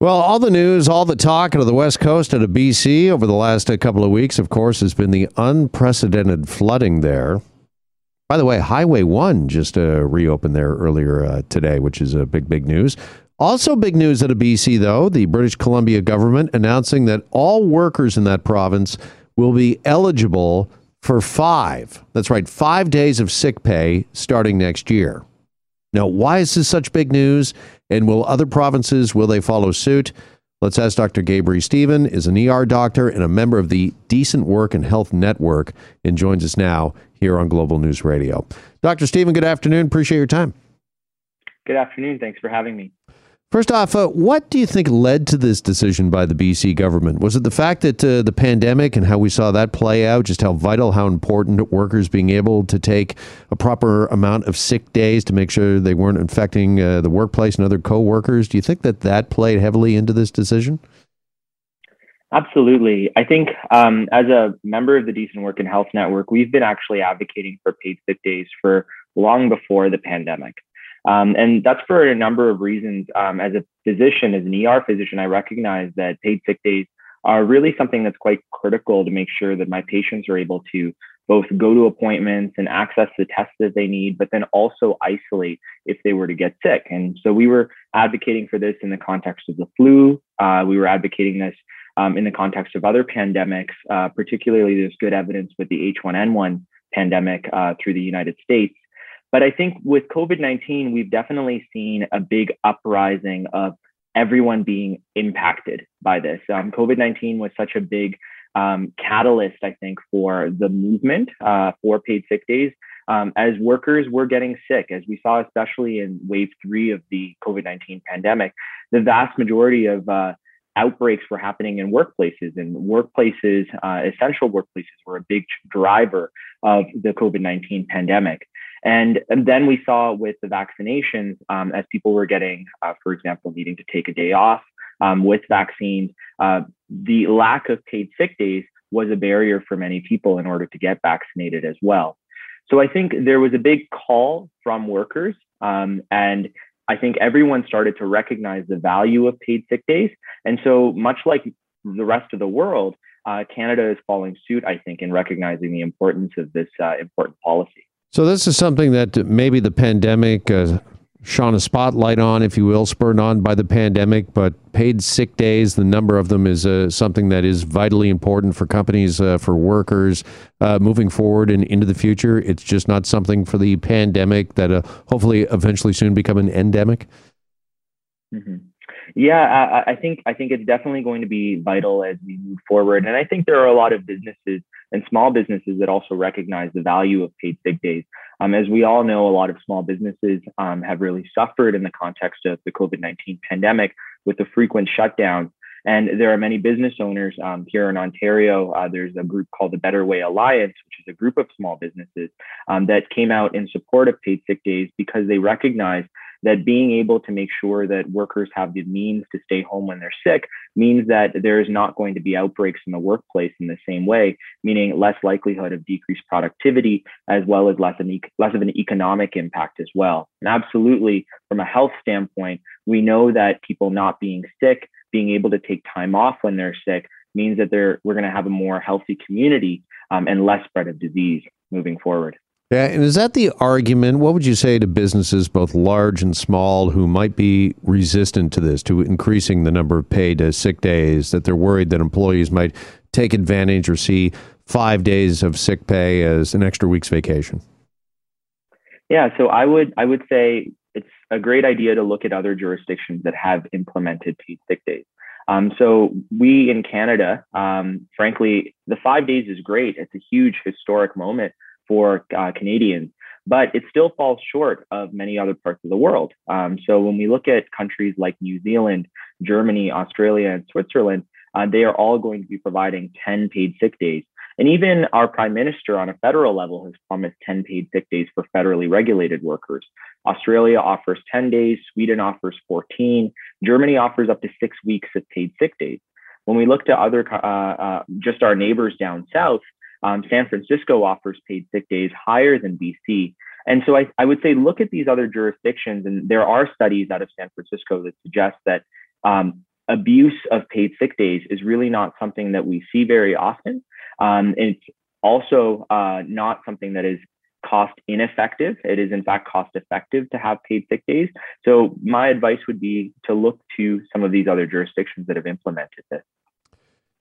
Well, all the news, all the talk out of the West Coast, out of BC over the last uh, couple of weeks, of course, has been the unprecedented flooding there. By the way, Highway 1 just uh, reopened there earlier uh, today, which is a big, big news. Also, big news out of BC, though the British Columbia government announcing that all workers in that province will be eligible for five, that's right, five days of sick pay starting next year. Now, why is this such big news? And will other provinces, will they follow suit? Let's ask Dr. Gabriel Stephen, is an ER doctor and a member of the Decent Work and Health Network, and joins us now here on Global News Radio. Dr. Stephen, good afternoon. Appreciate your time. Good afternoon. Thanks for having me. First off, uh, what do you think led to this decision by the BC government? Was it the fact that uh, the pandemic and how we saw that play out, just how vital, how important workers being able to take a proper amount of sick days to make sure they weren't infecting uh, the workplace and other co-workers? Do you think that that played heavily into this decision? Absolutely. I think um, as a member of the Decent Work and Health Network, we've been actually advocating for paid sick days for long before the pandemic. Um, and that's for a number of reasons. Um, as a physician, as an ER physician, I recognize that paid sick days are really something that's quite critical to make sure that my patients are able to both go to appointments and access the tests that they need, but then also isolate if they were to get sick. And so we were advocating for this in the context of the flu. Uh, we were advocating this um, in the context of other pandemics, uh, particularly there's good evidence with the H1N1 pandemic uh, through the United States. But I think with COVID 19, we've definitely seen a big uprising of everyone being impacted by this. Um, COVID 19 was such a big um, catalyst, I think, for the movement uh, for paid sick days. Um, as workers were getting sick, as we saw, especially in wave three of the COVID 19 pandemic, the vast majority of uh, outbreaks were happening in workplaces, and workplaces, uh, essential workplaces, were a big driver of the COVID 19 pandemic. And, and then we saw with the vaccinations, um, as people were getting, uh, for example, needing to take a day off um, with vaccines, uh, the lack of paid sick days was a barrier for many people in order to get vaccinated as well. So I think there was a big call from workers, um, and I think everyone started to recognize the value of paid sick days. And so, much like the rest of the world, uh, Canada is following suit, I think, in recognizing the importance of this uh, important policy. So this is something that maybe the pandemic uh, shone a spotlight on, if you will, spurred on by the pandemic. But paid sick days, the number of them is uh, something that is vitally important for companies, uh, for workers, uh, moving forward and into the future. It's just not something for the pandemic that uh, hopefully eventually soon become an endemic. Mm-hmm. Yeah, I, I, think I think it's definitely going to be vital as we move forward, and I think there are a lot of businesses and small businesses that also recognize the value of paid sick days. Um, as we all know, a lot of small businesses um, have really suffered in the context of the COVID 19 pandemic with the frequent shutdowns. And there are many business owners um, here in Ontario. Uh, there's a group called the Better Way Alliance, which is a group of small businesses um, that came out in support of paid sick days because they recognize that being able to make sure that workers have the means to stay home when they're sick means that there is not going to be outbreaks in the workplace in the same way, meaning less likelihood of decreased productivity as well as less, an, less of an economic impact as well. And absolutely, from a health standpoint, we know that people not being sick, being able to take time off when they're sick, means that we're going to have a more healthy community um, and less spread of disease moving forward. Yeah, and is that the argument? What would you say to businesses, both large and small, who might be resistant to this, to increasing the number of paid uh, sick days, that they're worried that employees might take advantage or see five days of sick pay as an extra week's vacation? Yeah, so I would I would say it's a great idea to look at other jurisdictions that have implemented paid sick days. Um, so we in Canada, um, frankly, the five days is great. It's a huge historic moment for uh, Canadians, but it still falls short of many other parts of the world. Um, so when we look at countries like New Zealand, Germany, Australia, and Switzerland, uh, they are all going to be providing 10 paid sick days. And even our prime minister on a federal level has promised 10 paid sick days for federally regulated workers. Australia offers 10 days, Sweden offers 14, Germany offers up to six weeks of paid sick days. When we look to other, uh, uh, just our neighbors down south, um, San Francisco offers paid sick days higher than BC. And so I, I would say look at these other jurisdictions, and there are studies out of San Francisco that suggest that um, abuse of paid sick days is really not something that we see very often. Um, it's also uh, not something that is cost ineffective. It is in fact cost effective to have paid sick days. So my advice would be to look to some of these other jurisdictions that have implemented this.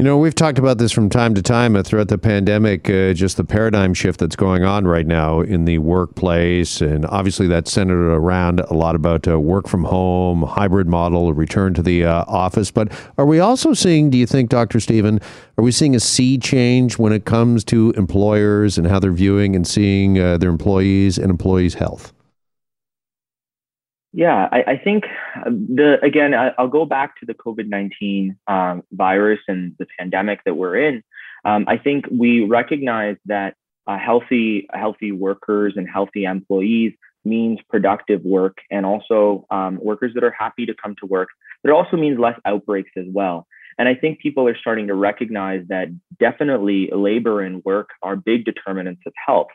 You know, we've talked about this from time to time uh, throughout the pandemic, uh, just the paradigm shift that's going on right now in the workplace. And obviously, that's centered around a lot about uh, work from home, hybrid model, return to the uh, office. But are we also seeing, do you think, Dr. Stephen, are we seeing a sea change when it comes to employers and how they're viewing and seeing uh, their employees and employees' health? Yeah, I, I, think the again, I, will go back to the COVID nineteen um, virus and the pandemic that we're in. Um, I think we recognize that uh, healthy healthy workers and healthy employees means productive work, and also um, workers that are happy to come to work. But it also means less outbreaks as well. And I think people are starting to recognize that definitely labor and work are big determinants of health.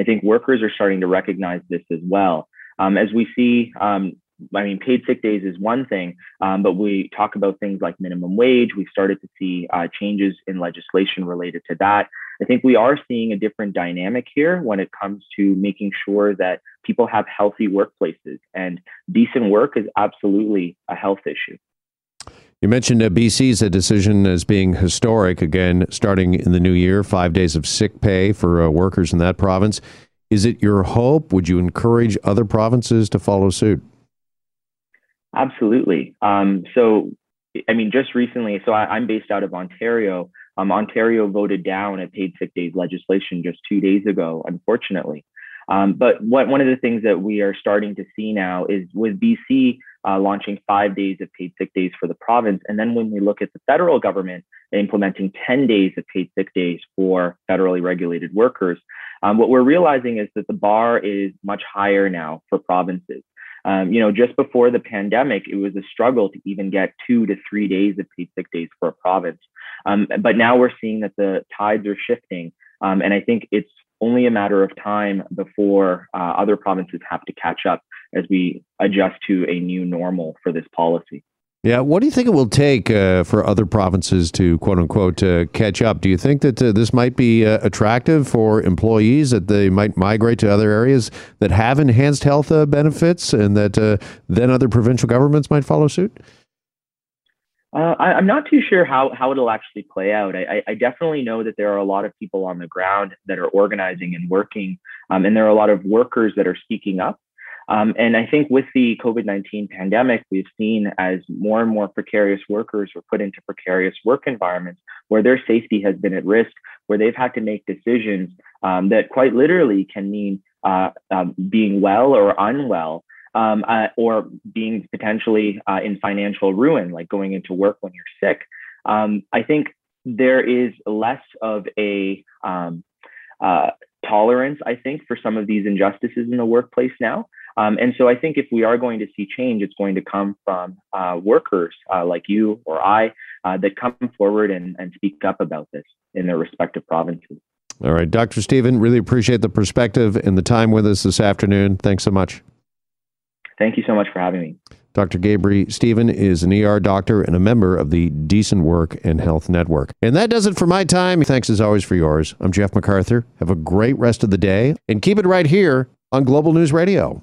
I think workers are starting to recognize this as well. Um, as we see, um, I mean, paid sick days is one thing, um, but we talk about things like minimum wage. We've started to see uh, changes in legislation related to that. I think we are seeing a different dynamic here when it comes to making sure that people have healthy workplaces, and decent work is absolutely a health issue. You mentioned uh, BC's a decision as being historic, again, starting in the new year, five days of sick pay for uh, workers in that province. Is it your hope? Would you encourage other provinces to follow suit? Absolutely. Um, so, I mean, just recently, so I, am based out of Ontario. Um, Ontario voted down a paid sick days legislation just two days ago, unfortunately. Um, but what, one of the things that we are starting to see now is with BC uh, launching five days of paid sick days for the province. And then when we look at the federal government implementing 10 days of paid sick days for federally regulated workers, um, what we're realizing is that the bar is much higher now for provinces. Um, you know, just before the pandemic, it was a struggle to even get two to three days of paid sick days for a province. Um, but now we're seeing that the tides are shifting. Um, and I think it's only a matter of time before uh, other provinces have to catch up as we adjust to a new normal for this policy. Yeah, what do you think it will take uh, for other provinces to quote unquote uh, catch up? Do you think that uh, this might be uh, attractive for employees that they might migrate to other areas that have enhanced health uh, benefits, and that uh, then other provincial governments might follow suit? I, am not too sure how, how it'll actually play out. I, I, definitely know that there are a lot of people on the ground that are organizing and working, um, and there are a lot of workers that are speaking up. Um, and I think with the COVID 19 pandemic, we've seen as more and more precarious workers were put into precarious work environments where their safety has been at risk, where they've had to make decisions um, that quite literally can mean uh, um, being well or unwell. Um, uh, or being potentially uh, in financial ruin, like going into work when you're sick. Um, I think there is less of a um, uh, tolerance, I think, for some of these injustices in the workplace now. Um, and so I think if we are going to see change, it's going to come from uh, workers uh, like you or I uh, that come forward and, and speak up about this in their respective provinces. All right, Dr. Stephen, really appreciate the perspective and the time with us this afternoon. Thanks so much. Thank you so much for having me. Dr. Gabriel Stephen is an ER doctor and a member of the Decent Work and Health Network. And that does it for my time. Thanks as always for yours. I'm Jeff MacArthur. Have a great rest of the day and keep it right here on Global News Radio.